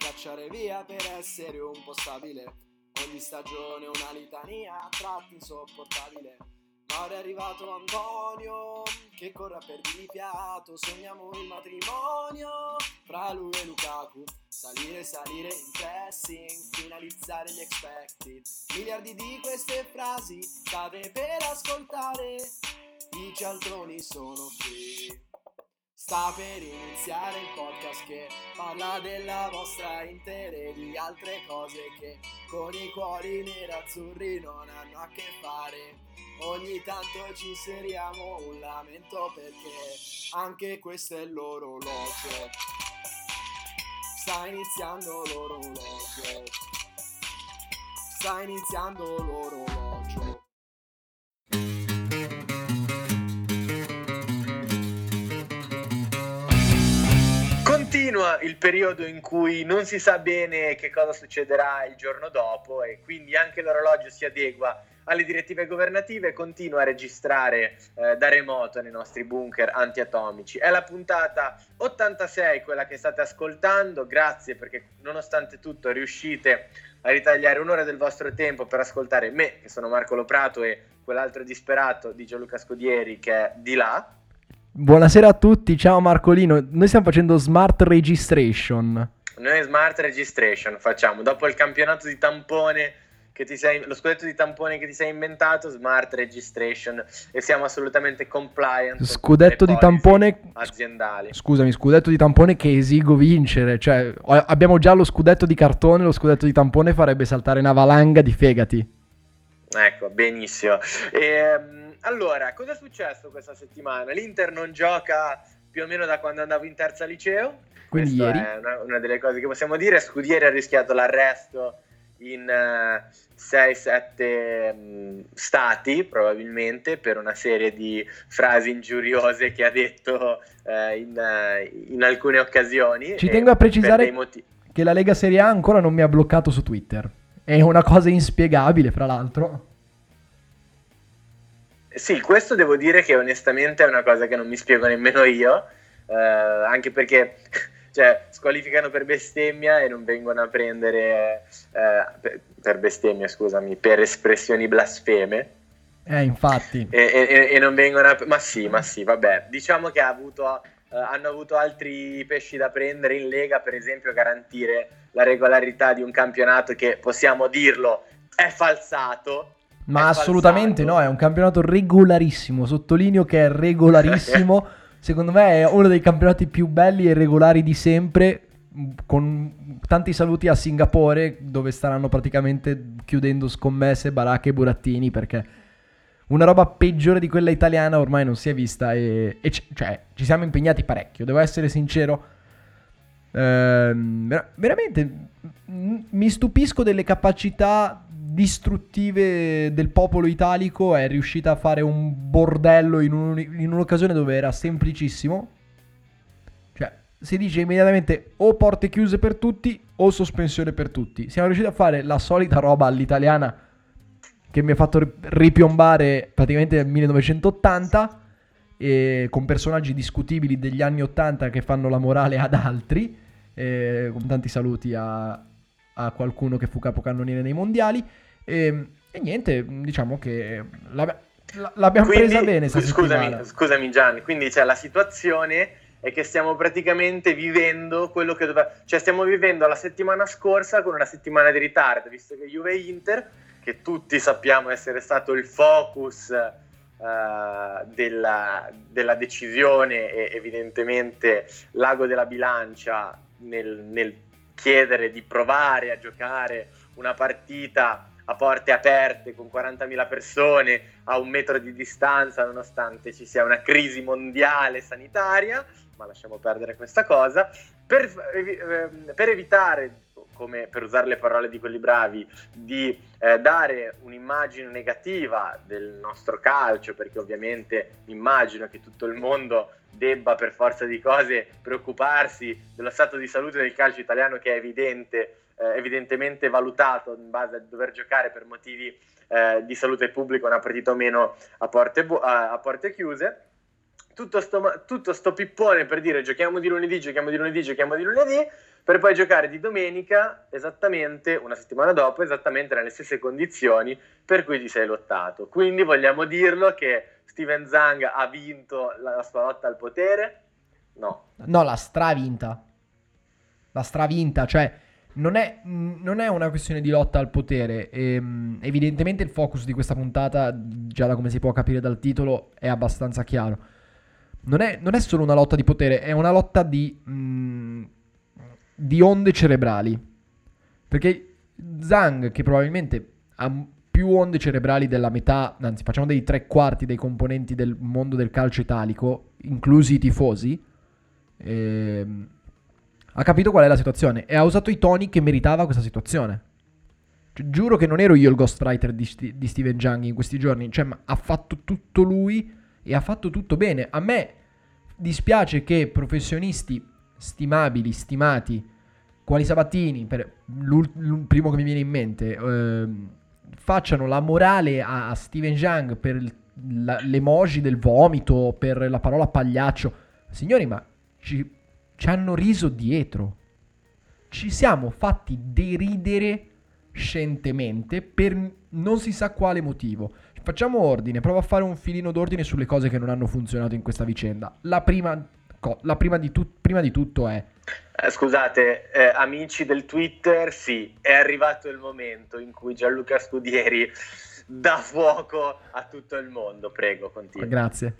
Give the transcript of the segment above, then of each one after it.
cacciare via per essere un po' stabile. Ogni stagione una litania a tratti insopportabile. Ma ora è arrivato Antonio che corra per di fiato. Sogniamo il matrimonio fra lui e Lukaku. Salire, salire in pressing, finalizzare gli expected. Miliardi di queste frasi state per ascoltare. I cialtroni sono qui. Sta per iniziare il podcast che parla della vostra Inter e di altre cose che con i cuori nerazzurri non hanno a che fare. Ogni tanto ci inseriamo un lamento perché anche questo è l'orologio. Sta iniziando l'orologio. Sta iniziando l'orologio. Continua il periodo in cui non si sa bene che cosa succederà il giorno dopo e quindi anche l'orologio si adegua alle direttive governative e continua a registrare eh, da remoto nei nostri bunker antiatomici. È la puntata 86 quella che state ascoltando, grazie perché nonostante tutto riuscite a ritagliare un'ora del vostro tempo per ascoltare me, che sono Marco Loprato, e quell'altro disperato di Gianluca Scodieri che è di là. Buonasera a tutti, ciao Marcolino. Noi stiamo facendo smart registration. Noi smart registration facciamo dopo il campionato di tampone che ti sei, lo scudetto di tampone che ti sei inventato, smart registration e siamo assolutamente compliant. Scudetto di tampone aziendali. Scusami, scudetto di tampone che esigo vincere, cioè abbiamo già lo scudetto di cartone, lo scudetto di tampone farebbe saltare una valanga di fegati. Ecco, benissimo. Ehm, allora, cosa è successo questa settimana? L'Inter non gioca più o meno da quando andavo in terza liceo. Quindi Questa ieri. è una, una, delle cose che possiamo dire. Scudieri ha rischiato l'arresto in uh, eh, 6-7 um, stati, probabilmente, per una serie di frasi ingiuriose che ha detto uh, in, uh, in, alcune occasioni. Ci tengo a precisare che la Lega Serie A ancora non mi ha bloccato su Twitter. È una cosa inspiegabile, fra l'altro. Sì, questo devo dire che onestamente è una cosa che non mi spiego nemmeno io, eh, anche perché cioè, squalificano per bestemmia e non vengono a prendere eh, per, per, bestemmia, scusami, per espressioni blasfeme. Eh, infatti. E, e, e, non vengono a... Ma sì, ma sì, vabbè. Diciamo che ha avuto, eh, hanno avuto altri pesci da prendere in Lega, per esempio garantire la regolarità di un campionato che, possiamo dirlo, è falsato ma assolutamente no, è un campionato regolarissimo, sottolineo che è regolarissimo, secondo me è uno dei campionati più belli e regolari di sempre, con tanti saluti a Singapore dove staranno praticamente chiudendo scommesse, baracche e burattini perché una roba peggiore di quella italiana ormai non si è vista e, e c- cioè, ci siamo impegnati parecchio, devo essere sincero. Ehm, veramente mi stupisco delle capacità distruttive del popolo italico è riuscita a fare un bordello in, un, in un'occasione dove era semplicissimo. Cioè, si dice immediatamente o porte chiuse per tutti o sospensione per tutti. Siamo riusciti a fare la solita roba all'italiana che mi ha fatto ripiombare praticamente nel 1980 e con personaggi discutibili degli anni 80 che fanno la morale ad altri. Eh, con tanti saluti a, a qualcuno che fu capocannoniere nei mondiali. E, e niente, diciamo che l'abbiamo quindi, presa bene. Scusami, scusami Gianni, quindi c'è la situazione è che stiamo praticamente vivendo quello che doveva, cioè stiamo vivendo la settimana scorsa con una settimana di ritardo, visto che Juve Inter, che tutti sappiamo essere stato il focus uh, della, della, decisione e evidentemente l'ago della bilancia nel, nel chiedere di provare a giocare una partita a porte aperte con 40.000 persone a un metro di distanza nonostante ci sia una crisi mondiale sanitaria, ma lasciamo perdere questa cosa, per, ehm, per evitare come per usare le parole di quelli bravi, di eh, dare un'immagine negativa del nostro calcio, perché ovviamente immagino che tutto il mondo debba per forza di cose preoccuparsi dello stato di salute del calcio italiano che è evidente eh, evidentemente valutato in base a dover giocare per motivi eh, di salute pubblica una partita o meno a porte, bu- a, a porte chiuse. Tutto sto, tutto sto, pippone per dire giochiamo di lunedì, giochiamo di lunedì, giochiamo di lunedì, per poi giocare di domenica esattamente una settimana dopo, esattamente nelle stesse condizioni per cui ti sei lottato. Quindi vogliamo dirlo che Steven Zang ha vinto la sua lotta al potere? No. No, la stravinta. La stravinta, cioè non è, non è una questione di lotta al potere. Ehm, evidentemente il focus di questa puntata, già da come si può capire dal titolo, è abbastanza chiaro. Non è, non è solo una lotta di potere, è una lotta di, mh, di onde cerebrali. Perché Zhang, che probabilmente ha più onde cerebrali della metà, anzi facciamo dei tre quarti dei componenti del mondo del calcio italico, inclusi i tifosi, ehm, ha capito qual è la situazione e ha usato i toni che meritava questa situazione. Cioè, giuro che non ero io il ghostwriter di, di Steven Jung in questi giorni, cioè, ha fatto tutto lui e ha fatto tutto bene. A me dispiace che professionisti stimabili, stimati, quali Sabatini, per il primo che mi viene in mente, ehm, facciano la morale a, a Steven Jung per la, l'emoji del vomito, per la parola pagliaccio. Signori, ma ci ci hanno riso dietro. Ci siamo fatti deridere scientemente per non si sa quale motivo. Facciamo ordine, provo a fare un filino d'ordine sulle cose che non hanno funzionato in questa vicenda. La prima, la prima, di, tu, prima di, tutto è... Eh, scusate, eh, amici del Twitter, sì, è arrivato il momento in cui Gianluca Scudieri dà fuoco a tutto il mondo. Prego, continua. Grazie.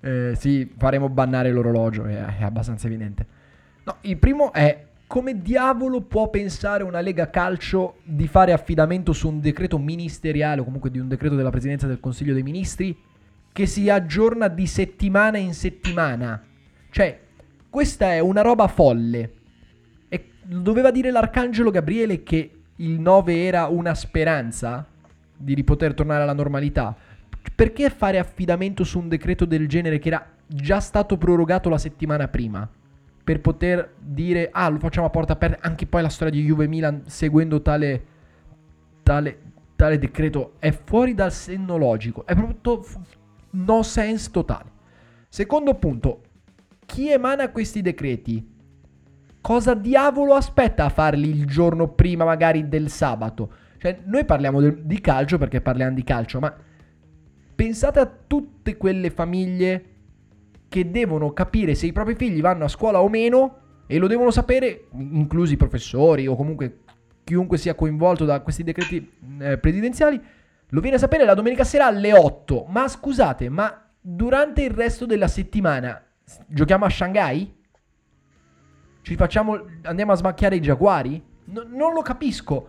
Eh, sì, faremo bannare l'orologio, è, è abbastanza evidente. No, il primo è come diavolo può pensare una Lega Calcio di fare affidamento su un decreto ministeriale o comunque di un decreto della Presidenza del Consiglio dei Ministri che si aggiorna di settimana in settimana? Cioè, questa è una roba folle. E doveva dire l'Arcangelo Gabriele che il 9 era una speranza di poter tornare alla normalità perché fare affidamento su un decreto del genere che era già stato prorogato la settimana prima? Per poter dire, ah, lo facciamo a porta aperta, anche poi la storia di Juve Milan seguendo tale, tale, tale decreto è fuori dal senno logico, è proprio no sense totale. Secondo punto, chi emana questi decreti? Cosa diavolo aspetta a farli il giorno prima magari del sabato? Cioè, noi parliamo del, di calcio perché parliamo di calcio, ma Pensate a tutte quelle famiglie che devono capire se i propri figli vanno a scuola o meno e lo devono sapere, inclusi i professori o comunque chiunque sia coinvolto da questi decreti eh, presidenziali, lo viene a sapere la domenica sera alle 8. Ma scusate, ma durante il resto della settimana giochiamo a Shanghai? Ci facciamo, andiamo a smacchiare i giaguari? No, non lo capisco.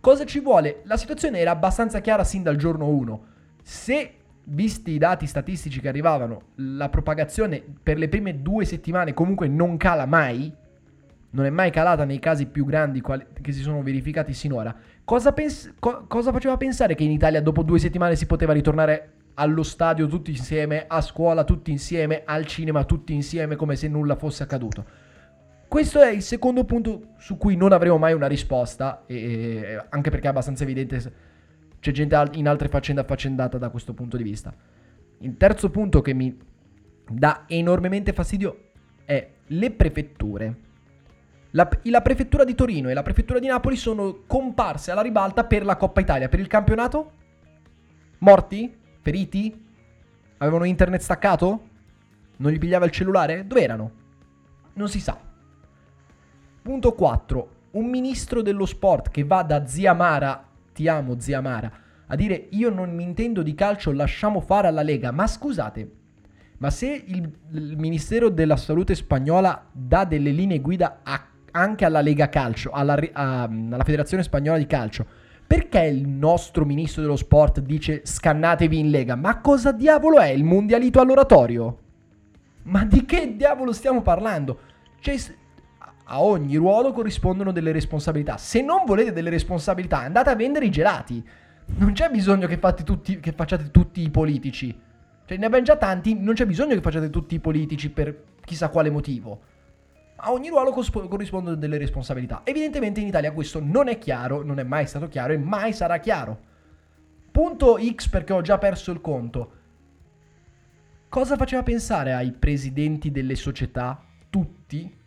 Cosa ci vuole? La situazione era abbastanza chiara sin dal giorno 1. Se visti i dati statistici che arrivavano, la propagazione per le prime due settimane comunque non cala mai, non è mai calata nei casi più grandi quali, che si sono verificati sinora, cosa, pens- co- cosa faceva pensare che in Italia dopo due settimane si poteva ritornare allo stadio tutti insieme, a scuola tutti insieme, al cinema tutti insieme come se nulla fosse accaduto? Questo è il secondo punto su cui non avremo mai una risposta, e, anche perché è abbastanza evidente c'è gente in altre faccende affaccendata da questo punto di vista. Il terzo punto che mi dà enormemente fastidio è le prefetture. La, la, prefettura di Torino e la prefettura di Napoli sono comparse alla ribalta per la Coppa Italia. Per il campionato? Morti? Feriti? Avevano internet staccato? Non gli pigliava il cellulare? Dove erano? Non si sa. Punto 4. Un ministro dello sport che va da zia Mara ti amo zia Mara, a dire io non mi intendo di calcio, lasciamo fare alla Lega. Ma scusate, ma se il, il Ministero della Salute spagnola dà delle linee guida a, anche alla Lega Calcio, alla, a, alla Federazione Spagnola di Calcio, perché il nostro Ministro dello Sport dice scannatevi in Lega? Ma cosa diavolo è il mondialito all'oratorio? Ma di che diavolo stiamo parlando? Cioè, a ogni ruolo corrispondono delle responsabilità. Se non volete delle responsabilità, andate a vendere i gelati. Non c'è bisogno che, tutti, che facciate tutti i politici. Cioè, ne abbiamo già tanti, non c'è bisogno che facciate tutti i politici per chissà quale motivo. A ogni ruolo corrispondono delle responsabilità. Evidentemente in Italia questo non è chiaro, non è mai stato chiaro e mai sarà chiaro. Punto X perché ho già perso il conto. Cosa faceva pensare ai presidenti delle società, tutti,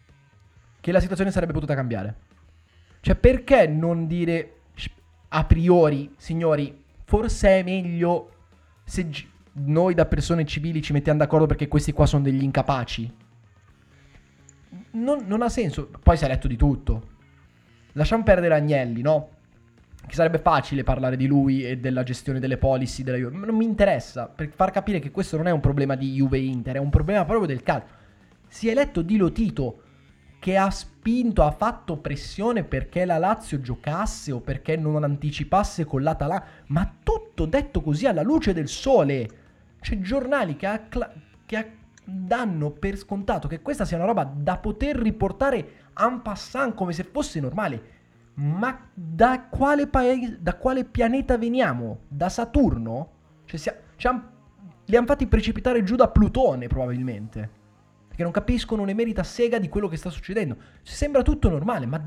che la situazione sarebbe potuta cambiare. Cioè, perché non dire a priori, signori, forse è meglio se gi- noi da persone civili ci mettiamo d'accordo perché questi qua sono degli incapaci? Non, non ha senso. Poi si è letto di tutto. Lasciamo perdere Agnelli, no? Che sarebbe facile parlare di lui e della gestione delle policy della Juve. Ma non mi interessa, per far capire che questo non è un problema di Juve-Inter, è un problema proprio del calcio. Si è eletto Di Lotito, che ha spinto, ha fatto pressione perché la Lazio giocasse o perché non anticipasse con l'Atalanta, ma tutto detto così alla luce del sole. C'è giornali che, accla- che danno per scontato che questa sia una roba da poter riportare en passant come se fosse normale. Ma da quale, paese, da quale pianeta veniamo? Da Saturno? Cioè, sia, cioè, li hanno fatti precipitare giù da Plutone, probabilmente. Perché non capiscono né merita sega di quello che sta succedendo. Sembra tutto normale, ma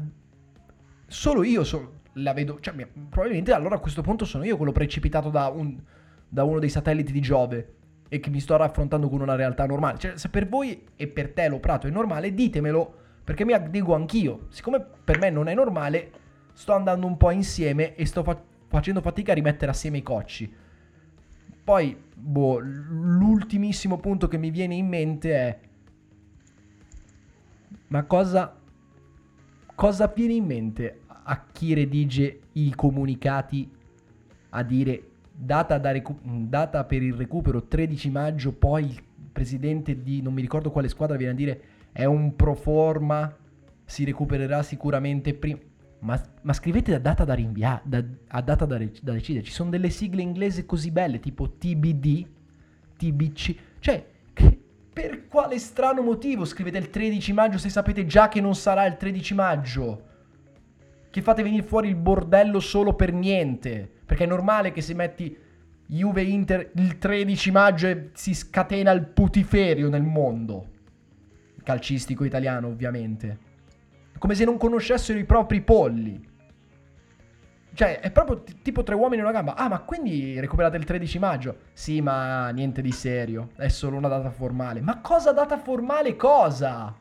solo io so, la vedo. Cioè, probabilmente allora a questo punto sono io quello precipitato da, un, da uno dei satelliti di Giove e che mi sto raffrontando con una realtà normale. Cioè, se per voi e per te lo prato è normale, ditemelo perché mi addigo anch'io. Siccome per me non è normale, sto andando un po' insieme e sto fa- facendo fatica a rimettere assieme i cocci. Poi, boh, l'ultimissimo punto che mi viene in mente è... Ma cosa... Cosa viene in mente a chi redige i comunicati a dire data, da recu- data per il recupero 13 maggio, poi il presidente di non mi ricordo quale squadra viene a dire è un pro forma, si recupererà sicuramente prima. Ma, ma, scrivete da data da rinviare, da, a data da, da, decidere. Ci sono delle sigle inglesi così belle, tipo TBD, TBC. Cioè, per quale strano motivo scrivete il 13 maggio se sapete già che non sarà il 13 maggio? Che fate venire fuori il bordello solo per niente. Perché è normale che se metti Juve Inter il 13 maggio si scatena il putiferio nel mondo calcistico italiano, ovviamente. Come se non conoscessero i propri polli. Cioè, è proprio t- tipo tre uomini in una gamba. Ah, ma quindi recuperate il 13 maggio? Sì, ma niente di serio. È solo una data formale. Ma cosa data formale? Cosa?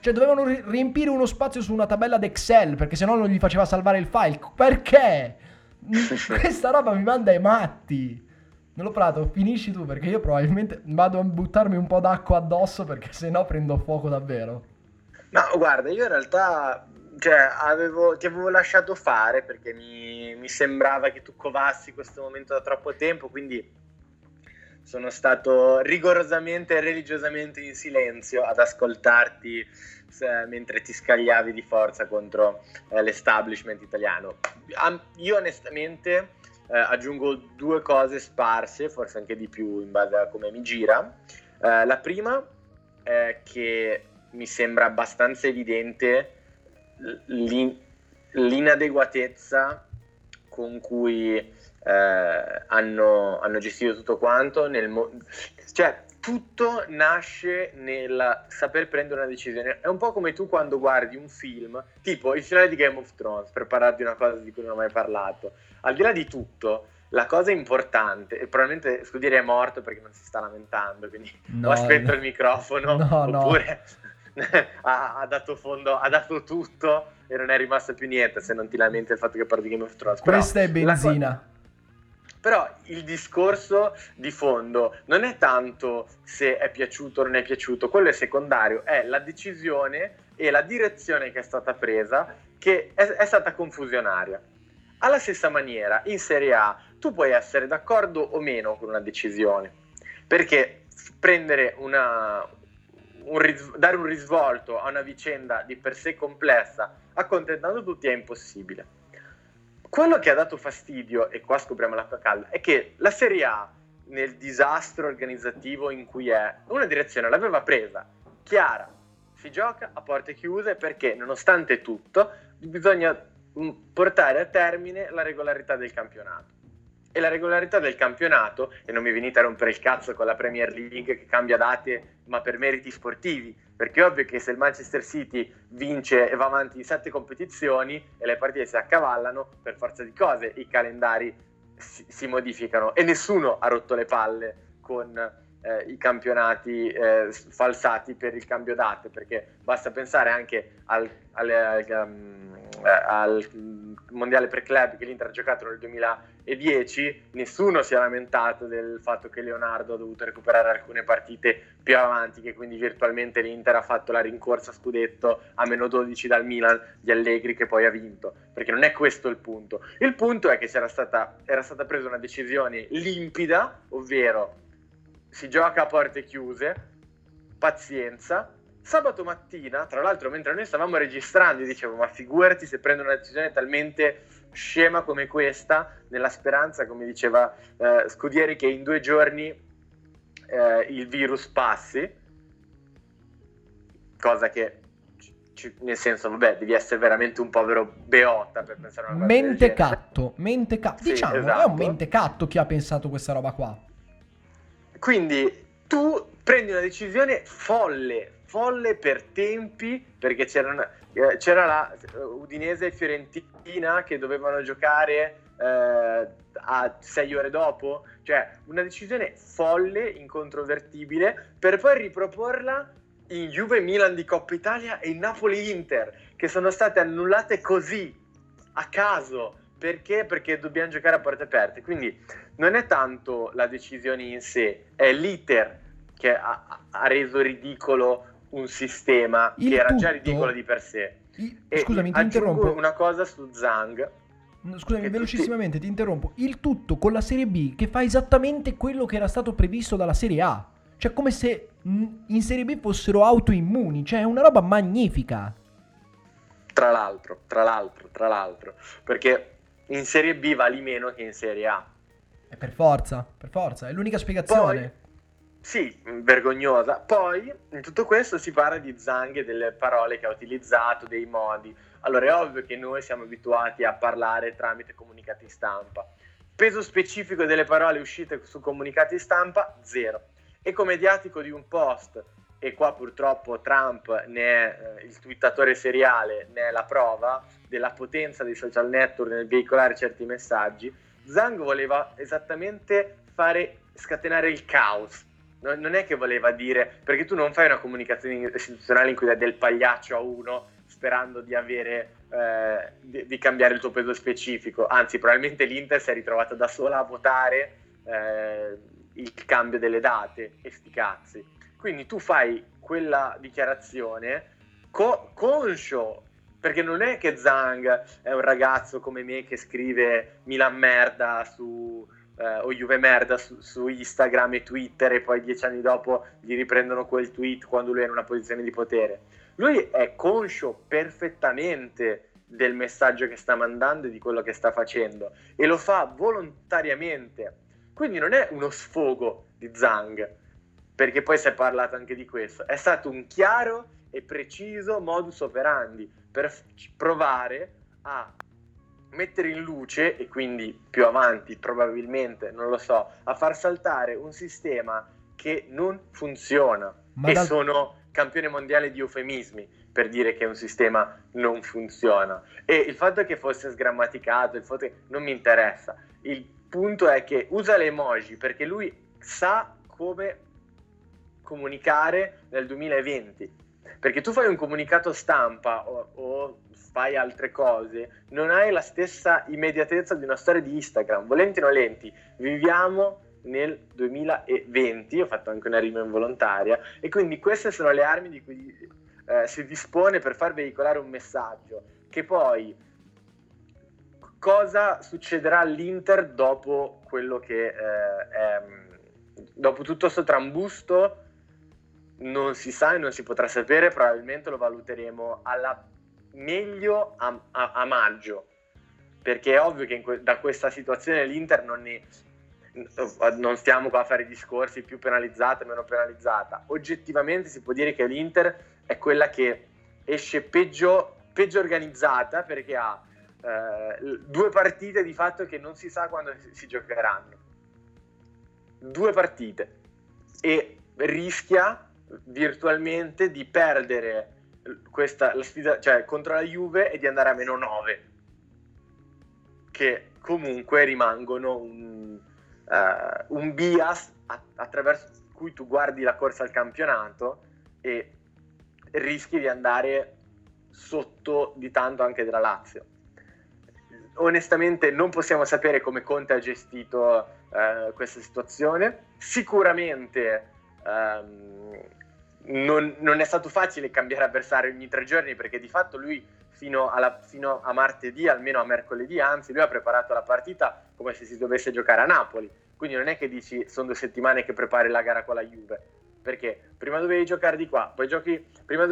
Cioè, dovevano ri- riempire uno spazio su una tabella d'Excel perché sennò non gli faceva salvare il file. Perché? Questa roba mi manda ai matti. Non lo prato, finisci tu perché io probabilmente vado a buttarmi un po' d'acqua addosso perché sennò prendo fuoco davvero. No, guarda, io in realtà cioè, avevo, ti avevo lasciato fare perché mi, mi, sembrava che tu covassi questo momento da troppo tempo, quindi sono stato rigorosamente e religiosamente in silenzio ad ascoltarti se, mentre ti scagliavi di forza contro eh, l'establishment italiano. Io onestamente eh, aggiungo due cose sparse, forse anche di più in base a come mi gira. Eh, la prima è che mi sembra abbastanza evidente l'in- l'inadeguatezza con cui eh, hanno, hanno, gestito tutto quanto. Mo- cioè, tutto nasce nel saper prendere una decisione. È un po' come tu quando guardi un film, tipo il finale di Game of Thrones, per parlarti di una cosa di cui non ho mai parlato al di là di tutto, la cosa importante, e probabilmente Scudiere è morto perché non si sta lamentando, quindi no, ho spento no. il microfono, no, oppure ha, ha, dato fondo, ha dato tutto e non è rimasto più niente se non ti lamenti del fatto che parli di Game of Thrones. Questa è benzina. Però il discorso di fondo non è tanto se è piaciuto o non è piaciuto, quello è secondario, è la decisione e la direzione che è stata presa che è, è stata confusionaria. Alla stessa maniera, in Serie A, tu puoi essere d'accordo o meno con una decisione, perché prendere una, un ris- dare un risvolto a una vicenda di per sé complessa, accontentando tutti, è impossibile. Quello che ha dato fastidio, e qua scopriamo l'acqua calda, è che la Serie A, nel disastro organizzativo in cui è, una direzione l'aveva presa, chiara, si gioca a porte chiuse perché nonostante tutto bisogna portare a termine la regolarità del campionato. E la regolarità del campionato, e non mi venite a rompere il cazzo con la Premier League che cambia date, ma per meriti sportivi, perché è ovvio che se il Manchester City vince e va avanti in sette competizioni e le partite si accavallano, per forza di cose i calendari si, si modificano. E nessuno ha rotto le palle con eh, i campionati eh, falsati per il cambio date, perché basta pensare anche al, al, al, um, al mondiale per club che l'Inter ha giocato nel 2010, nessuno si è lamentato del fatto che Leonardo ha dovuto recuperare alcune partite più avanti, che quindi virtualmente l'Inter ha fatto la rincorsa scudetto a meno 12 dal Milan di Allegri che poi ha vinto, perché non è questo il punto. Il punto è che era stata, era stata presa una decisione limpida, ovvero si gioca a porte chiuse, pazienza, Sabato mattina, tra l'altro, mentre noi stavamo registrando, io dicevo: Ma figurati se prendo una decisione talmente scema come questa, nella speranza, come diceva eh, Scudieri, che in due giorni eh, il virus passi, cosa che nel senso, vabbè, devi essere veramente un povero beota per pensare a una cosa Mentecatto, mentecatto. Sì, diciamo, esatto. è un mentecatto chi ha pensato questa roba qua. Quindi tu prendi una decisione folle, folle per tempi, perché c'era, una, eh, c'era la uh, Udinese e Fiorentina che dovevano giocare eh, a sei ore dopo, cioè una decisione folle, incontrovertibile, per poi riproporla in Juve Milan di Coppa Italia e in Napoli Inter, che sono state annullate così, a caso. Perché? Perché dobbiamo giocare a porte aperte. Quindi non è tanto la decisione in sé, è l'iter che ha, ha reso ridicolo un sistema Il che era tutto- già ridicolo di per sé. I- E Scusami, ti aggiungo interrompo. una cosa su Zhang. No, Scusami, velocissimamente ti interrompo. Il tutto con la Serie B che fa esattamente quello che era stato previsto dalla Serie A. Cioè, come se in Serie B fossero autoimmuni. Cioè, è una roba magnifica. Tra l'altro, tra l'altro, tra l'altro, perché in Serie B vali meno che in Serie A. E per forza, per forza, è l'unica spiegazione. Sì, vergognosa. Poi in tutto questo si parla di Zhang e delle parole che ha utilizzato, dei modi. Allora è ovvio che noi siamo abituati a parlare tramite comunicati stampa. Peso specifico delle parole uscite su comunicati stampa, zero. Eco mediatico di un post, e qua purtroppo Trump ne è eh, il twittatore seriale, ne è la prova della potenza dei social network nel veicolare certi messaggi. Zhang voleva esattamente fare scatenare il caos. No- Non è che voleva dire, perché tu non fai una comunicazione istituzionale in cui dai del pagliaccio a uno sperando di avere eh, di, di cambiare il tuo peso specifico. Anzi, probabilmente l'Inter si è ritrovata da sola a votare eh, il cambio delle date e sti cazzi. Quindi tu fai quella dichiarazione co- conscio, perché non è che Zhang è un ragazzo come me che scrive Milan merda su, eh, o Juve merda su, su Instagram e Twitter e poi dieci anni dopo gli riprendono quel tweet quando lui è in una posizione di potere. Lui è conscio perfettamente del messaggio che sta mandando e di quello che sta facendo e lo fa volontariamente. Quindi non è uno sfogo di Zhang, perché poi si è parlato anche di questo, è stato un chiaro e preciso modus operandi per f- provare a mettere in luce e quindi più avanti probabilmente, non lo so, a far saltare un sistema che non funziona Ma e dal- sono campione mondiale di eufemismi per dire che un sistema non funziona. E il fatto che fosse sgrammaticato, il fatto che non mi interessa. Il punto è che usa le emoji perché lui sa come comunicare nel 2020. Perché tu fai un comunicato stampa o, o fai altre cose, non hai la stessa immediatezza di una storia di Instagram. Volenti o nolenti, viviamo nel 2020, ho fatto anche una rima involontaria, e quindi queste sono le armi di cui eh, si dispone per far veicolare un messaggio, che poi cosa succederà all'Inter dopo quello che eh, è, dopo tutto questo trambusto non si sa e non si potrà sapere, probabilmente lo valuteremo alla meglio a, a- a maggio, perché è ovvio che que- da questa situazione l'Inter non ne non stiamo qua a fare discorsi più penalizzata, meno penalizzata. Oggettivamente si può dire che l'Inter è quella che esce peggio, peggio organizzata perché ha eh, due partite di fatto che non si sa quando si giocheranno. Due partite e rischia virtualmente di perdere questa la sfida, cioè contro la Juve e di andare a meno 9 che comunque rimangono un, eh, un bias a- attraverso cui tu guardi la corsa al campionato e rischi di andare sotto di tanto anche della Lazio. Onestamente non possiamo sapere come Conte ha gestito eh, questa situazione. Sicuramente ehm, non, non, è stato facile cambiare avversario ogni tre giorni perché di fatto lui fino, alla, fino, a martedì, almeno a mercoledì, anzi lui ha preparato la partita come se si dovesse giocare a Napoli. Quindi non è che dici sono due settimane che prepari la gara con la Juve perché prima dovevi giocare di qua, poi giochi, prima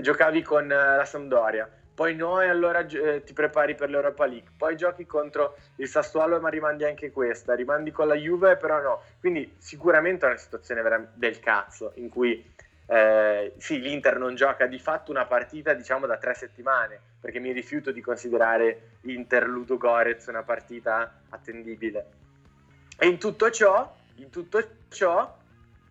giocavi con uh, la Sampdoria, poi no e allora eh, ti prepari per l'Europa League, poi giochi contro il Sassuolo ma rimandi anche questa, rimandi con la Juve però no, quindi sicuramente è una situazione vera- del cazzo in cui eh, sì, l'Inter non gioca di fatto una partita diciamo da tre settimane, perché mi rifiuto di considerare Inter Ludo Gorez una partita attendibile. E in tutto ciò, in tutto ciò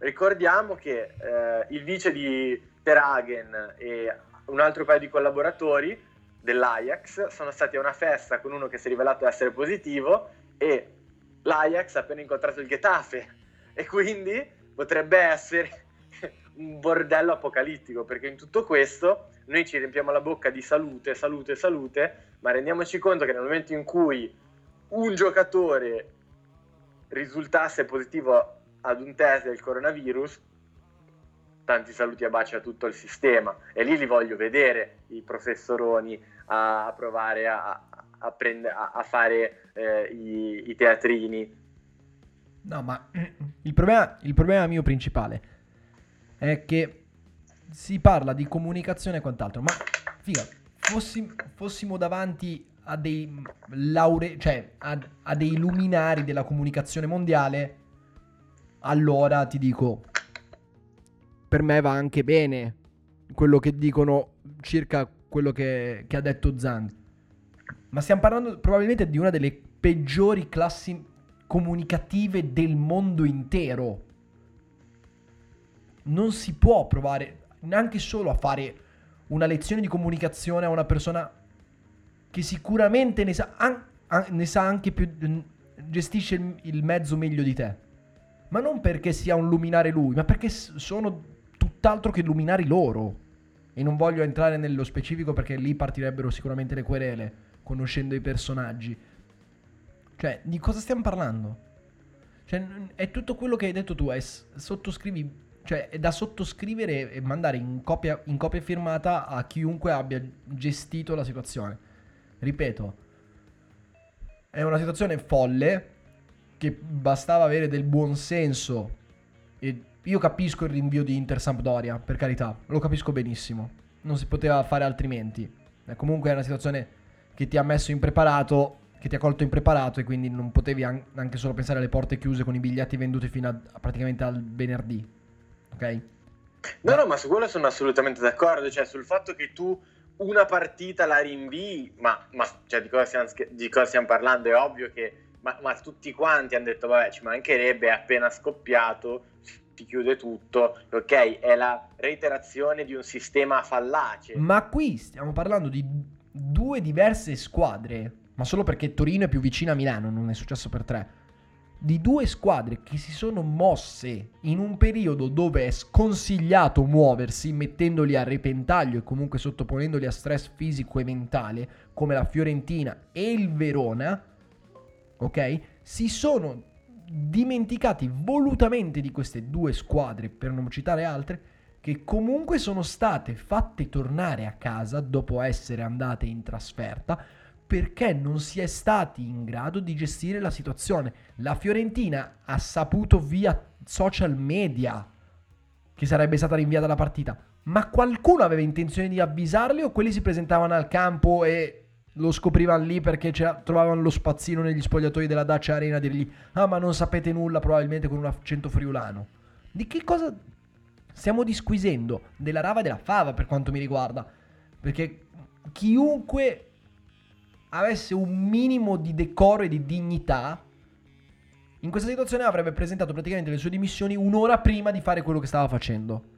Ricordiamo che eh, il vice di Terhagen e un altro paio di collaboratori dell'Ajax sono stati a una festa con uno che si è rivelato essere positivo e l'Ajax ha appena incontrato il Getafe e quindi potrebbe essere un bordello apocalittico perché in tutto questo noi ci riempiamo la bocca di salute, salute, salute, ma rendiamoci conto che nel momento in cui un giocatore risultasse positivo ad un test del coronavirus, tanti saluti e baci a tutto il sistema e lì li voglio vedere i professoroni a, provare a, a, prende, a fare eh, i, i, teatrini. No, ma il problema, il problema mio principale è che si parla di comunicazione e quant'altro, ma figa, fossi, fossimo davanti a dei laure, cioè a, a dei luminari della comunicazione mondiale allora ti dico, per me va anche bene quello che dicono circa quello che, che ha detto Zan. Ma stiamo parlando probabilmente di una delle peggiori classi comunicative del mondo intero. Non si può provare neanche solo a fare una lezione di comunicazione a una persona che sicuramente ne sa, an- ne sa anche più, gestisce il, il mezzo meglio di te ma non perché sia un luminare lui, ma perché sono tutt'altro che luminari loro. E non voglio entrare nello specifico perché lì partirebbero sicuramente le querele, conoscendo i personaggi. Cioè, di cosa stiamo parlando? Cioè, è tutto quello che hai detto tu, è sottoscrivi, cioè, è da sottoscrivere e mandare in copia, in copia firmata a chiunque abbia gestito la situazione. Ripeto, è una situazione folle, che bastava avere del buon senso. E io capisco il rinvio di Inter Sampdoria, per carità, lo capisco benissimo. Non si poteva fare altrimenti. Eh, comunque è una situazione che ti ha messo impreparato, che ti ha colto impreparato e quindi non potevi an- anche solo pensare alle porte chiuse con i biglietti venduti fino a, praticamente al venerdì. Ok? No, no, ma su quello sono assolutamente d'accordo, cioè sul fatto che tu una partita la rinvii, ma, ma cioè, di, cosa stiamo, di cosa stiamo parlando? È ovvio che ma, ma tutti quanti hanno detto vabbè ci mancherebbe, è appena scoppiato, ti chiude tutto, ok? È la reiterazione di un sistema fallace. Ma qui stiamo parlando di due diverse squadre, ma solo perché Torino è più vicina a Milano, non è successo per tre. Di due squadre che si sono mosse in un periodo dove è sconsigliato muoversi, mettendoli a repentaglio e comunque sottoponendoli a stress fisico e mentale, come la Fiorentina e il Verona ok? Si sono dimenticati volutamente di queste due squadre, per non citare altre, che comunque sono state fatte tornare a casa dopo essere andate in trasferta perché non si è stati in grado di gestire la situazione. La Fiorentina ha saputo via social media che sarebbe stata rinviata la partita, ma qualcuno aveva intenzione di avvisarli o quelli si presentavano al campo e lo scoprivano lì perché trovavano lo spazzino negli spogliatoi della Dacia Arena a dirgli ah ma non sapete nulla probabilmente con un accento friulano. Di che cosa stiamo disquisendo? Della rava e della fava per quanto mi riguarda. Perché chiunque avesse un minimo di decoro e di dignità in questa situazione avrebbe presentato praticamente le sue dimissioni un'ora prima di fare quello che stava facendo.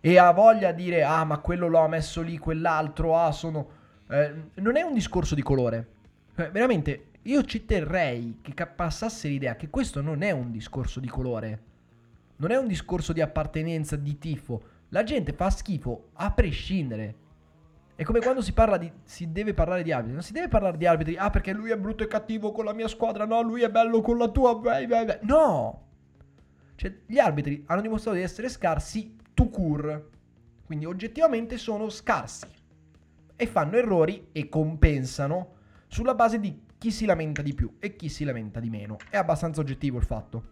E ha voglia di dire ah ma quello l'ho messo lì, quell'altro, ah sono eh, non è un discorso di colore. Eh, veramente, io ci terrei che passasse l'idea che questo non è un discorso di colore. non è un discorso di appartenenza, di tifo. La gente fa schifo a prescindere. È come quando si parla di. Si deve parlare di arbitri. Non si deve parlare di arbitri. Ah, perché lui è brutto e cattivo con la mia squadra. No, lui è bello con la tua. Beh, beh, beh. No! Cioè, gli arbitri hanno dimostrato di essere scarsi to cure. Quindi oggettivamente sono scarsi. E fanno errori e compensano sulla base di chi si lamenta di più e chi si lamenta di meno. È abbastanza oggettivo il fatto.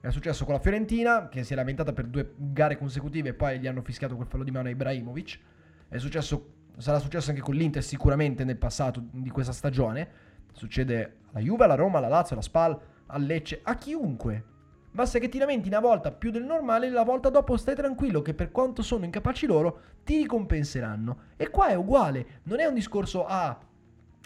È successo con la Fiorentina, che si è lamentata per due gare consecutive e poi gli hanno fischiato quel fallo di mano a Ibrahimovic. È successo sarà successo anche con l'Inter sicuramente nel passato di questa stagione. Succede alla Juve, alla Roma, alla Lazio, alla Spal, al Lecce, a chiunque. Basta che ti lamenti una volta più del normale e la volta dopo stai tranquillo che per quanto sono incapaci loro ti ricompenseranno. E qua è uguale, non è un discorso ah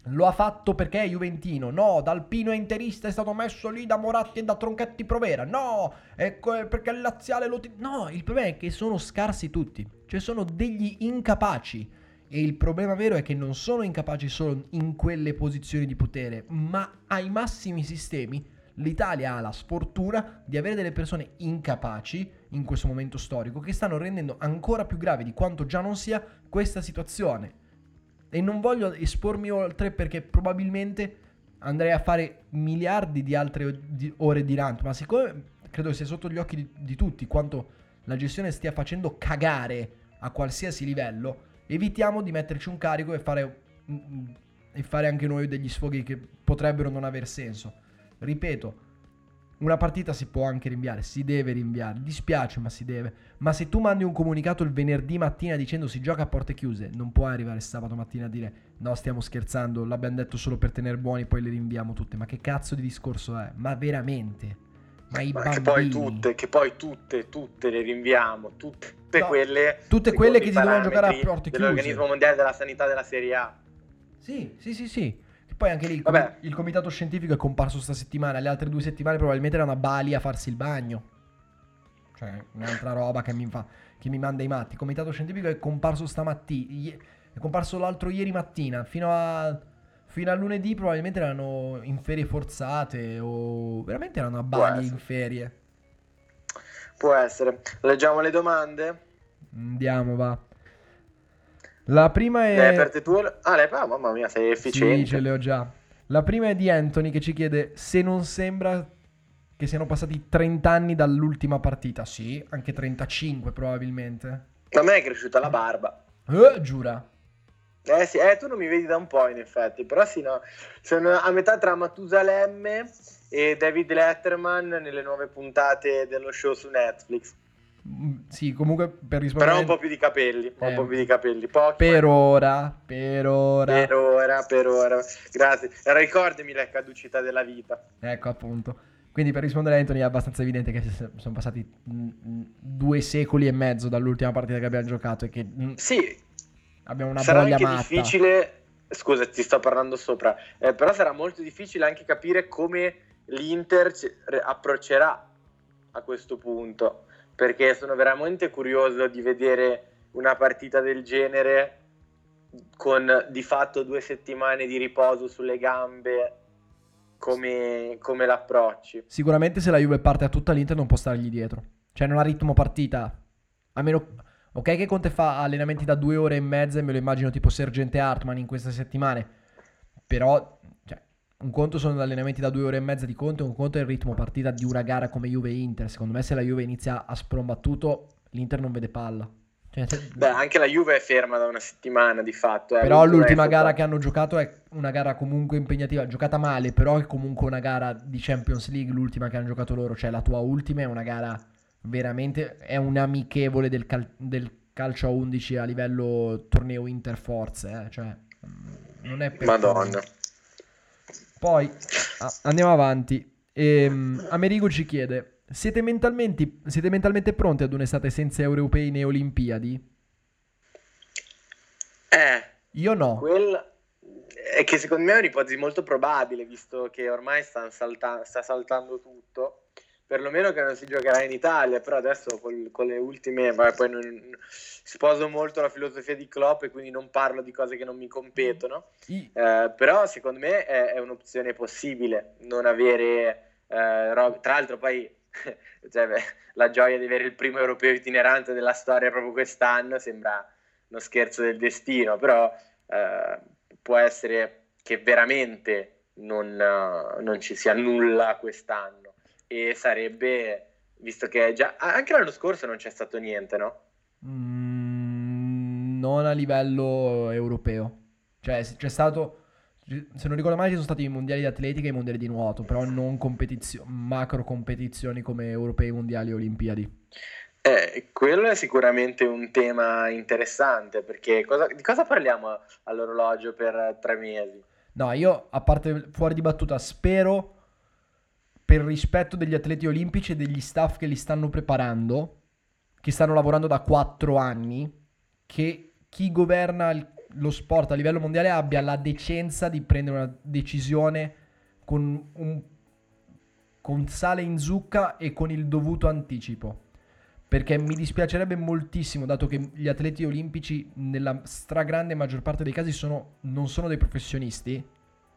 lo ha fatto perché è Juventino. No, Dalpino è interista, è stato messo lì da Moratti e da Tronchetti Provera. No, è perché il laziale lo... Ti... No, il problema è che sono scarsi tutti. Cioè sono degli incapaci. E il problema vero è che non sono incapaci solo in quelle posizioni di potere, ma ai massimi sistemi l'Italia ha la sfortuna di avere delle persone incapaci in questo momento storico che stanno rendendo ancora più grave di quanto già non sia questa situazione. E non voglio espormi oltre perché probabilmente andrei a fare miliardi di altre ore di rant, ma siccome credo sia sotto gli occhi di, di tutti quanto la gestione stia facendo cagare a qualsiasi livello, evitiamo di metterci un carico e fare, e fare anche noi degli sfoghi che potrebbero non aver senso. Ripeto, una partita si può anche rinviare, si deve rinviare, dispiace ma si deve. Ma se tu mandi un comunicato il venerdì mattina dicendo si gioca a porte chiuse, non puoi arrivare sabato mattina a dire no stiamo scherzando, l'abbiamo detto solo per tenere buoni, poi le rinviamo tutte. Ma che cazzo di discorso è? Ma veramente? Ma, i ma che poi tutte, che poi tutte, tutte le rinviamo, tutte no, quelle... Tutte quelle che si dovevano giocare a porte chiuse. Dell'organismo mondiale della sanità della Serie A. Sì, sì, sì, sì. E poi anche lì il, com- il comitato scientifico è comparso sta settimana, le altre due settimane probabilmente erano a Bali a farsi il bagno. Cioè, un'altra roba che mi, fa, che mi manda i matti. Il comitato scientifico è comparso stamattina, è comparso l'altro ieri mattina, fino a Fino a lunedì probabilmente erano in ferie forzate o veramente erano a Bali in ferie. Può essere. Leggiamo le domande? Andiamo, va. La prima è... Le hai aperte tu? Ah, le hai... mamma mia, sei efficiente. Sì, ce le ho già. La prima è di Anthony che ci chiede se non sembra che siano passati 30 anni dall'ultima partita. Sì, anche 35 probabilmente. A me è cresciuta la barba. Eh, giura. Eh sì, eh, tu non mi vedi da un po' in effetti, però sì, no, sono a metà tra Matusalemme e David Letterman nelle nuove puntate dello show su Netflix. Mm, sì, comunque per rispondere... Però un po' più di capelli, eh, un po' più di capelli, pochi. Per ora, per ora. Per ora, per ora. Grazie. Ricordami la caducità della vita. Ecco, appunto. Quindi per rispondere a Anthony è abbastanza evidente che sono passati mm, mm, due secoli e mezzo dall'ultima partita che abbiamo giocato e che... Sì, Abbiamo una sarà anche matta. difficile, scusa ti sto parlando sopra, eh, però sarà molto difficile anche capire come l'Inter approccerà a questo punto, perché sono veramente curioso di vedere una partita del genere con di fatto due settimane di riposo sulle gambe. Come, come l'approcci sicuramente se la Juve parte a tutta l'Inter non può stargli dietro cioè non ha ritmo partita a meno Ok che Conte fa allenamenti da due ore e mezza e me lo immagino tipo Sergente Hartman in queste settimane, però cioè, un conto sono gli allenamenti da due ore e mezza di Conte, un conto è il ritmo partita di una gara come Juve-Inter. Secondo me se la Juve inizia a sprombattuto, l'Inter non vede palla. Cioè, se... Beh, anche la Juve è ferma da una settimana di fatto. Eh. Però l'ultima gara che hanno giocato è una gara comunque impegnativa, giocata male, però è comunque una gara di Champions League, l'ultima che hanno giocato loro, cioè la tua ultima è una gara veramente è un amichevole del, cal- del, calcio a 11 a livello torneo interforze, eh? cioè mm, non è per Madonna. Poi ah, andiamo avanti. E, um, Amerigo ci chiede: siete mentalmente, siete mentalmente pronti ad un'estate senza europei né Olimpiadi? Eh, io no. Quel è che secondo me è un'ipotesi molto probabile, visto che ormai sta, salta- sta saltando tutto perlomeno che non si giocherà in Italia, però adesso col, con le ultime, vabbè, poi non, sposo molto la filosofia di Klopp e quindi non parlo di cose che non mi competono, eh, però secondo me è, è, un'opzione possibile non avere, eh, rob- tra l'altro poi cioè, beh, la gioia di avere il primo europeo itinerante della storia proprio quest'anno sembra uno scherzo del destino, però eh, può essere che veramente non, non, ci sia nulla quest'anno e sarebbe, visto che già anche l'anno scorso non c'è stato niente, no? Mm, non a livello europeo, cioè c'è stato se non ricordo male ci sono stati i mondiali di atletica e i mondiali di nuoto, però non competizio- macro competizioni come europei, mondiali e olimpiadi. Eh, quello è sicuramente un tema interessante perché cosa, di cosa parliamo all'orologio per tre mesi? No, io a parte fuori di battuta spero per rispetto degli atleti olimpici e degli staff che li stanno preparando, che stanno lavorando da quattro anni, che chi governa il lo sport a livello mondiale abbia la decenza di prendere una decisione con, un, con sale in zucca e con il dovuto anticipo. Perché mi dispiacerebbe moltissimo, dato che gli atleti olimpici nella stragrande maggior parte dei casi sono, non sono dei professionisti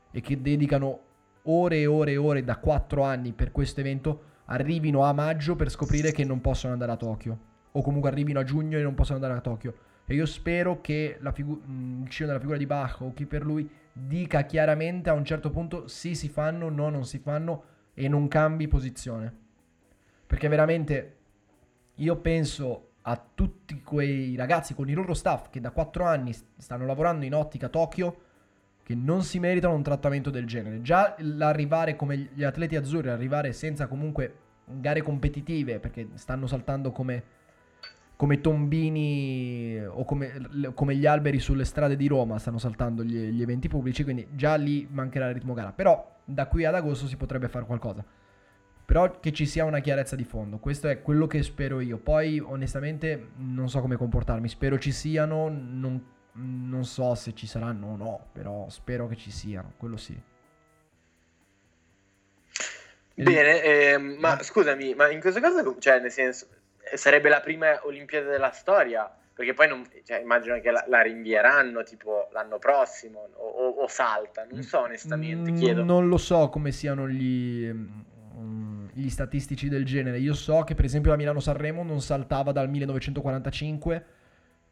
e che dedicano ore e ore e ore da 4 anni per questo evento, arrivino a maggio per scoprire che non possono andare a Tokyo. O comunque arrivino a giugno e non possono andare a Tokyo e io spero che la figu- mm, il CEO della figura di Bach o chi per lui dica chiaramente a un certo punto sì si fanno, no non si fanno e non cambi posizione. Perché veramente io penso a tutti quei ragazzi con i loro staff che da 4 anni stanno lavorando in ottica Tokyo che non si meritano un trattamento del genere. Già l'arrivare come gli atleti azzurri, arrivare senza comunque gare competitive perché stanno saltando come come tombini o come, come, gli alberi sulle strade di Roma stanno saltando gli, gli, eventi pubblici, quindi già lì mancherà il ritmo gara. Però da qui ad agosto si potrebbe fare qualcosa. Però che ci sia una chiarezza di fondo, questo è quello che spero io. Poi onestamente non so come comportarmi, spero ci siano, non, non so se ci saranno o no, però spero che ci siano, quello sì. Bene, eh, ma scusami, ma in questo caso, cioè nel senso, sarebbe la prima Olimpiade della storia, perché poi non, cioè, immagino che la, la, rinvieranno tipo l'anno prossimo o, o, o, salta, non so onestamente, chiedo. Non lo so come siano gli, mm, gli statistici del genere, io so che per esempio la Milano-Sanremo non saltava dal 1945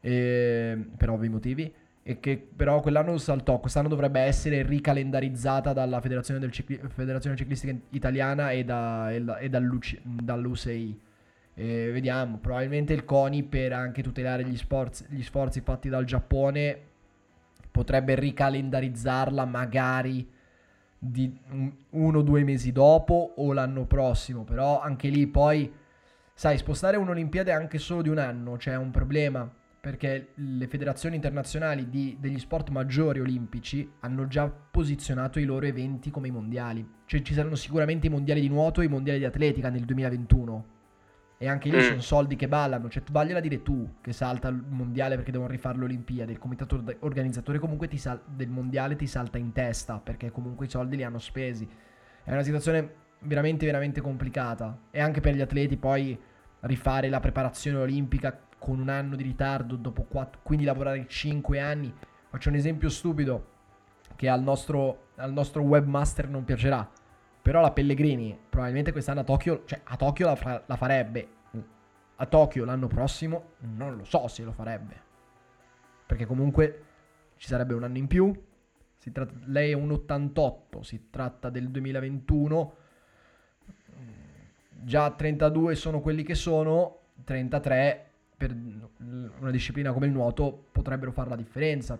eh, per ovvi motivi e che però quell'anno saltò, quest'anno dovrebbe essere ricalendarizzata dalla Federazione, Cicli- Federazione Ciclistica Italiana e, da, e, da, e dall'UCI. Eh, vediamo, probabilmente il CONI per anche tutelare gli, sports, gli sforzi fatti dal Giappone potrebbe ricalendarizzarla magari di uno o due mesi dopo o l'anno prossimo, però anche lì poi, sai, spostare un'Olimpiade anche solo di un anno c'è cioè un problema perché le federazioni internazionali di, degli sport maggiori olimpici hanno già posizionato i loro eventi come i mondiali, cioè ci saranno sicuramente i mondiali di nuoto e i mondiali di atletica nel 2021 e anche lì mm. sono soldi che ballano. Cioè, vagliela dire tu che salta il mondiale perché devono rifare le Olimpiadi. Il comitato organizzatore comunque sal- del mondiale ti salta in testa perché comunque i soldi li hanno spesi. È una situazione veramente, veramente complicata. E anche per gli atleti poi rifare la preparazione olimpica con un anno di ritardo, quattro, quindi lavorare 5 anni. Faccio un esempio stupido che al nostro, al nostro webmaster non piacerà però la Pellegrini probabilmente quest'anno a Tokyo, cioè a Tokyo la, fa- la farebbe. A Tokyo l'anno prossimo non lo so se lo farebbe. Perché comunque ci sarebbe un anno in più. Tratta, lei è un 88, si tratta del 2021. Già 32 sono quelli che sono, 33 per una disciplina come il nuoto potrebbero fare la differenza.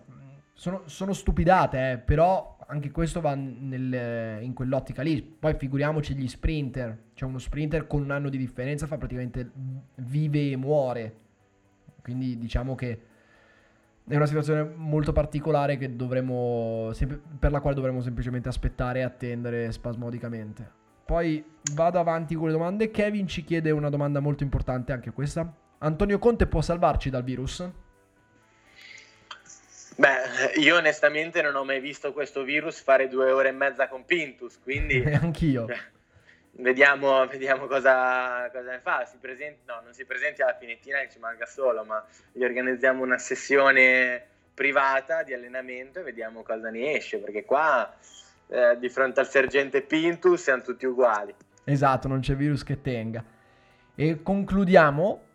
Sono, sono stupidate, eh, però anche questo va nel, in quell'ottica lì. Poi figuriamoci gli sprinter. Cioè uno sprinter con un anno di differenza fa praticamente vive e muore. Quindi diciamo che è una situazione molto particolare dovremo, per la quale dovremmo semplicemente aspettare e attendere spasmodicamente. Poi vado avanti con le domande. Kevin ci chiede una domanda molto importante, anche questa. Antonio Conte può salvarci dal virus? Beh, io onestamente non ho mai visto questo virus fare due ore e mezza con Pintus, quindi... Anch'io. Vediamo, vediamo cosa, cosa, ne fa. Si presenti, no, non si presenti alla finettina che ci manca solo, ma gli organizziamo una sessione privata di allenamento e vediamo cosa ne esce, perché qua eh, di fronte al sergente Pintus siamo tutti uguali. Esatto, non c'è virus che tenga. E concludiamo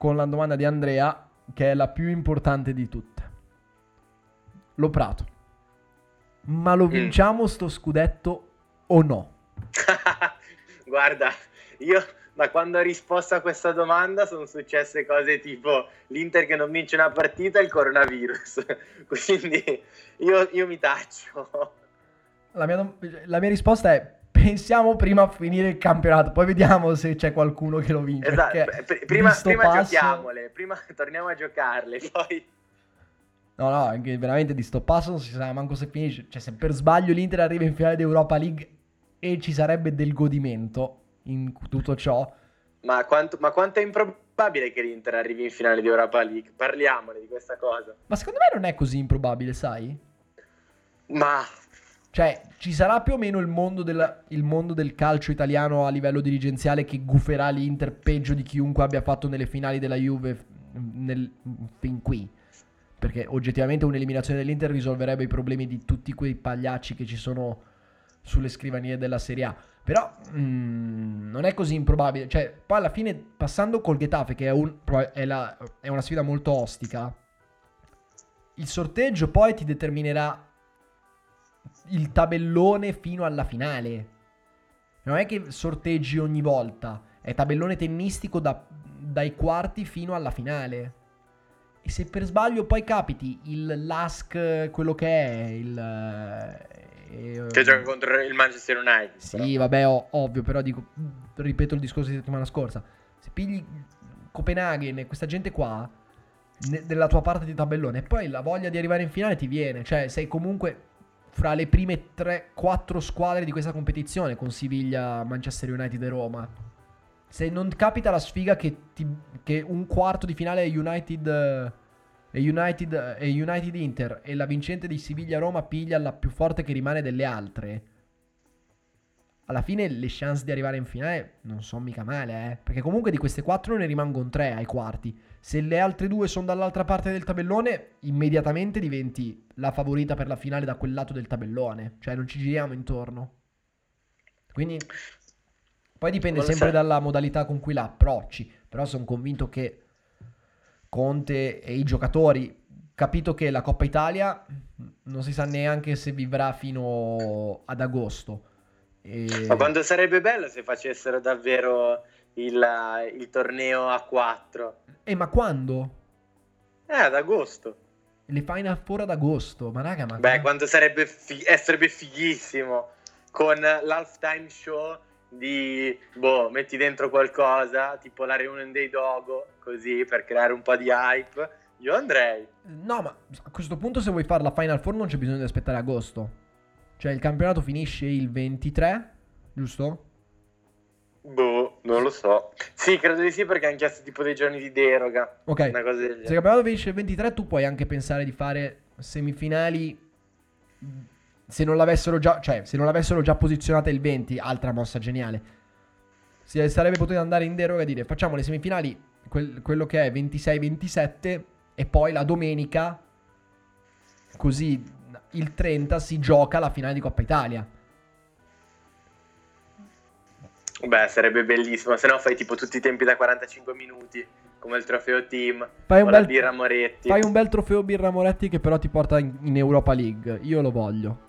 con la domanda di Andrea, che è la più importante di tutte. Lo Prato. Ma lo Mm. vinciamo sto scudetto o no? Guarda, io da quando ho risposto a questa domanda sono successe cose tipo l'Inter che non vince una partita e il coronavirus. Quindi io, io mi taccio. La mia, la mia risposta è pensiamo prima a finire il campionato, poi vediamo se c'è qualcuno che lo vince. Esatto, perché pr- prima, prima passo- giochiamole, prima torniamo a giocarle, poi... No, no, anche veramente di sto passo non si sa manco se finisce. Cioè, se per sbaglio l'Inter arriva in finale d'Europa League e ci sarebbe del godimento in tutto ciò. Ma quanto, ma quanto è improbabile che l'Inter arrivi in finale di Europa League? Parliamone di questa cosa. Ma secondo me non è così improbabile, sai? Ma Cioè, ci sarà più o meno il mondo, del, il mondo del calcio italiano a livello dirigenziale che guferà l'Inter peggio di chiunque abbia fatto nelle finali della Juve nel- fin qui. Perché oggettivamente un'eliminazione dell'Inter risolverebbe i problemi di tutti quei pagliacci che ci sono sulle scrivanie della Serie A. Però mm, non è così improbabile. Cioè, poi alla fine, passando col Getafe, che è, un- è la- è una sfida molto ostica, il sorteggio poi ti determinerà il tabellone fino alla finale. Non è che sorteggi ogni volta, è tabellone tennistico da- dai quarti fino alla finale. E se per sbaglio poi capiti il LASK, quello che è, il... eh, che gioca contro il Manchester United. Sì, vabbè, ov- ovvio, però dico, ripeto il discorso di settimana scorsa. Se pigli Copenaghen e questa gente qua, della tua parte di tabellone, e poi la voglia di arrivare in finale ti viene. Cioè, sei comunque fra le prime 3-4 squadre di questa competizione, con Siviglia, Manchester United e Roma. Se non capita la sfiga che, ti- che un quarto di finale è United... eh, United, e United Inter e la vincente di Siviglia-Roma piglia la più forte che rimane delle altre. Alla fine le chance di arrivare in finale non sono mica male, eh. Perché comunque di queste quattro ne rimangono tre ai quarti. Se le altre due sono dall'altra parte del tabellone, immediatamente diventi la favorita per la finale da quel lato del tabellone. Cioè non ci giriamo intorno. Quindi poi dipende sempre dalla modalità con cui la approcci. Però sono convinto che Conte e i giocatori, capito che la Coppa Italia non si sa neanche se vivrà fino ad agosto. E- Ma quanto sarebbe bello se facessero davvero il, il torneo a 4? Eh, ma quando? Eh, ad agosto. Le Final Four ad agosto. Ma raga, ma... Beh, quanto sarebbe, fi- eh, sarebbe fighissimo con l'halftime show di, boh, metti dentro qualcosa, tipo la reunion dei Dogo, così, per creare un po' di hype. Io andrei. No, ma a questo punto se vuoi fare la Final Four non c'è bisogno di aspettare agosto. Cioè il campionato finisce il 23, giusto? Boh, non lo so. Sì, credo di sì, perché hanno chiesto tipo dei giorni di deroga. Ok. Una cosa del Se il campionato finisce il 23 tu puoi anche pensare di fare semifinali se non l'avessero già, cioè, se non l'avessero già posizionata il 20, altra mossa geniale. Si sarebbe potuto andare in deroga e dire facciamo le semifinali quel- quello che è 26-27 e poi la domenica così il 30 si gioca la finale di Coppa Italia. Beh, sarebbe bellissimo. Se no fai tipo tutti i tempi da 45 minuti, come il trofeo team, Fai un bel, birra Moretti. fai un bel trofeo Birra Moretti che però ti porta in, in Europa League. Io lo voglio.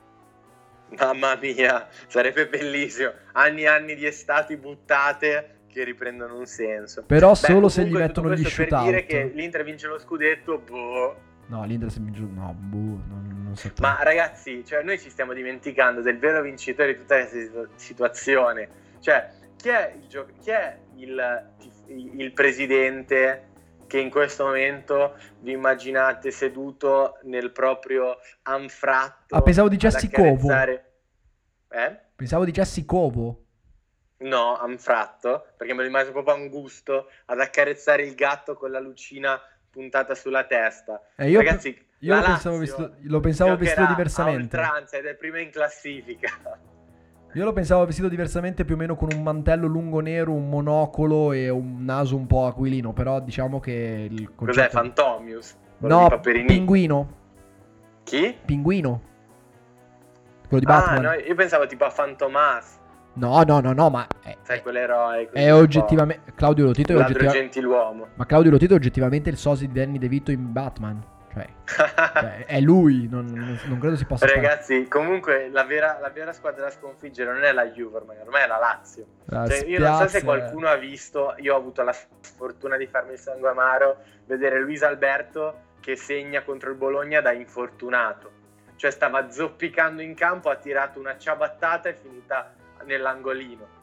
Mamma mia, sarebbe bellissimo. Anni e anni di estati buttate che riprendono un senso. Però Beh, solo se gli mettono gli shootout. per dire che l'Inter vince lo scudetto, boh. No, l'Inter se mi giù. No, boh, non, non so. Ma ragazzi, cioè, noi ci stiamo dimenticando del vero vincitore di tutta questa situ- situazione. Cioè, chi è il, gio- chi è il, il presidente che in questo momento vi immaginate seduto nel proprio anfratto? Ah, pensavo ad dicessi Covo. accarezzare- Eh? Pensavo dicessi Covo. No, anfratto, perché me lo immagino proprio a un gusto ad accarezzare il gatto con la lucina puntata sulla testa. Eh, io Ragazzi, io lo pensavo, vestito, lo pensavo a diversamente. oltranza ed è prima in classifica. Io lo pensavo vestito diversamente più o meno con un mantello lungo nero, un monocolo e un naso un po' aquilino. Però diciamo che il concetto... Cos'è Fantomius? Quello No, pinguino. Chi? Pinguino. Quello di Ah, Batman. no, io pensavo tipo a Fantomas. No, no, no, no, ma è, Sai, quell'eroe. è oggettivamente... Claudio Lotito è oggettivamente... gentiluomo. Ma Claudio Lotito è oggettivamente il sosia di Danny DeVito in Batman. Cioè, cioè, è lui, non, non- credo si possa fare. Ragazzi, comunque la vera, la vera squadra da sconfiggere non è la Juve ormai, ormai è la Lazio. La Cioè, io non so se qualcuno ha visto, io ho avuto la sfortuna di farmi il sangue amaro, vedere Luis Alberto che segna contro il Bologna da infortunato. Cioè stava zoppicando in campo, ha tirato una ciabattata e è finita nell'angolino.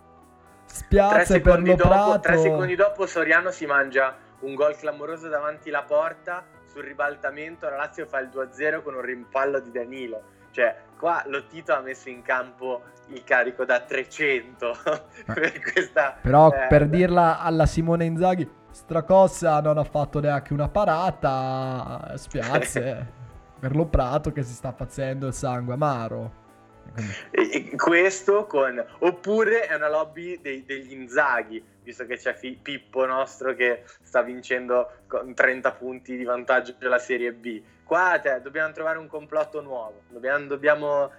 Tre Spiazza per secondi, dopo, tre secondi dopo Soriano si mangia un gol clamoroso davanti la porta, sul ribaltamento la Lazio fa il 2-0 con un rimpallo di Danilo. Cioè, qua Lottito ha messo in campo il carico da 300 per questa... Però eh, per dirla alla Simone Inzaghi, Stracossa non ha fatto neanche una parata, spiazze per lo prato che si sta facendo il sangue amaro. E questo con oppure è una lobby dei- degli Inzaghi visto che c'è Fi- Pippo nostro che sta vincendo con 30 punti di vantaggio la Serie B. Qua cioè, dobbiamo trovare un complotto nuovo. Dobbiamo, dobbiamo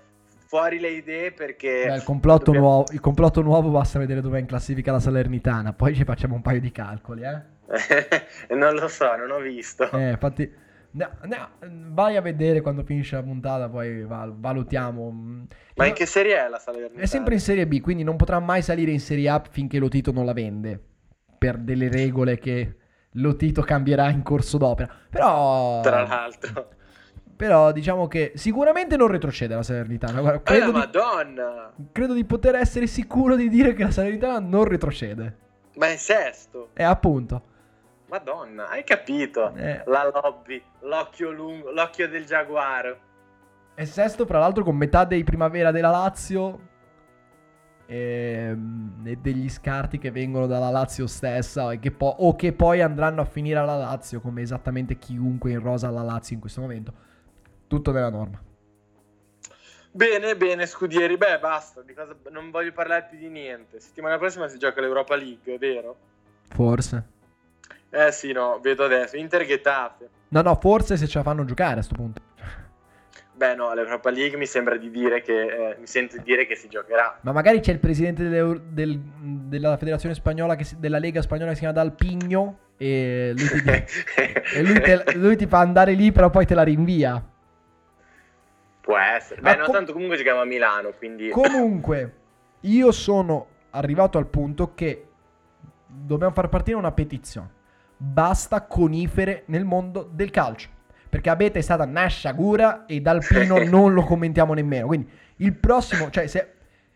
fuori le idee perché Beh, il, complotto dobbiamo- nuovo, il complotto nuovo basta vedere dove è in classifica la Salernitana, poi ci facciamo un paio di calcoli, eh. non lo so non ho visto. Eh, infatti, no, no, vai a vedere quando finisce la puntata, poi val- valutiamo. Mm. ma in che serie è la Salernitana? È sempre in Serie B, quindi non potrà mai salire in Serie A finché Lotito non la vende. Per delle regole che Lotito cambierà in corso d'opera. Però, tra l'altro però diciamo che sicuramente non retrocede la Salernitana. Guarda, eh, credo, di, madonna credo di poter essere sicuro di dire che la Salernitana non retrocede. ma è sesto E appunto. Madonna hai capito eh, la lobby l'occhio lungo l'occhio del giaguaro È sesto, fra l'altro, con metà dei primavera della Lazio ehm, e degli scarti che vengono dalla Lazio stessa e che po- o che poi andranno a finire alla Lazio, come esattamente chiunque in rosa alla Lazio in questo momento. Tutto nella norma. Bene, bene, Scudieri. Beh, basta. Di cosa... Non voglio parlare più di niente. Settimana prossima si gioca l'Europa League, vero? Forse. Eh sì, no, vedo adesso. Inter Getafe. No, no, forse se ce la fanno giocare a sto punto. Beh, no, l'Europa League mi sembra di dire che. eh, mi sento di dire che si giocherà. Ma magari c'è il presidente del- della federazione spagnola, che si- della Lega spagnola che si chiama Dalpigno e lui ti, e lui te- lui ti fa andare lì, però poi te la rinvia. Può essere. Ma Beh, no, com- tanto comunque giochiamo a Milano, quindi. Comunque, io sono arrivato al punto che dobbiamo far partire una petizione. Basta conifere nel mondo del calcio. Perché Abete è stata una sciagura e Dalpino non lo commentiamo nemmeno. Quindi il prossimo, cioè se,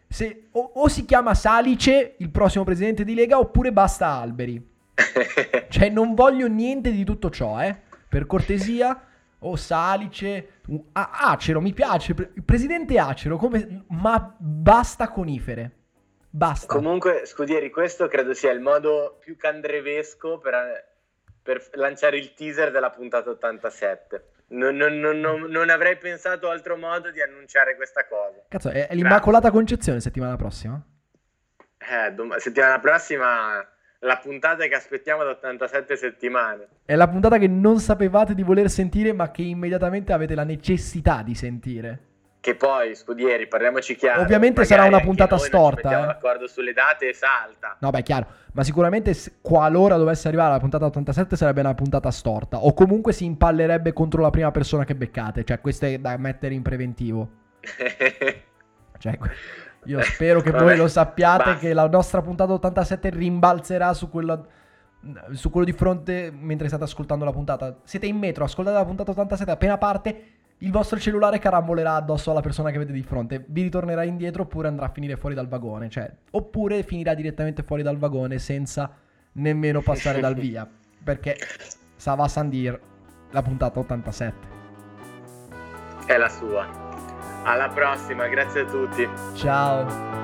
se- o, o si chiama Salice il prossimo presidente di Lega oppure basta Alberi. Cioè non voglio niente di tutto ciò, eh. Per cortesia, o Salice, u- ah, Acero, mi piace, il presidente Acero, come, ma basta conifere. Basta. Comunque, Scudieri, questo credo sia il modo più candrevesco per, per lanciare il teaser della puntata 87. Non, non- non- non- avrei pensato altro modo di annunciare questa cosa. Cazzo, è, è l'Immacolata Concezione settimana prossima? Eh, dom- settimana prossima la puntata che aspettiamo da 87 settimane. È la puntata che non sapevate di voler sentire, ma che immediatamente avete la necessità di sentire. Che poi, Scudieri, parliamoci chiaro. Ovviamente sarà una puntata storta, mettiamo eh. d'accordo sulle date e salta. No, beh, chiaro. Ma sicuramente qualora dovesse arrivare la puntata 87 sarebbe una puntata storta. O comunque si impallerebbe contro la prima persona che beccate. Cioè, questo è da mettere in preventivo. Cioè, io spero che Vabbè, voi lo sappiate basta. che la nostra puntata 87 rimbalzerà su quello, su quello di fronte mentre state ascoltando la puntata. Siete in metro, ascoltate la puntata 87, appena parte il vostro cellulare carambolerà addosso alla persona che avete di fronte. Vi ritornerà indietro oppure andrà a finire fuori dal vagone. Cioè, oppure finirà direttamente fuori dal vagone senza nemmeno passare dal via. Perché ça va sans dire la puntata 87. È la sua. Alla prossima, grazie a tutti. Ciao.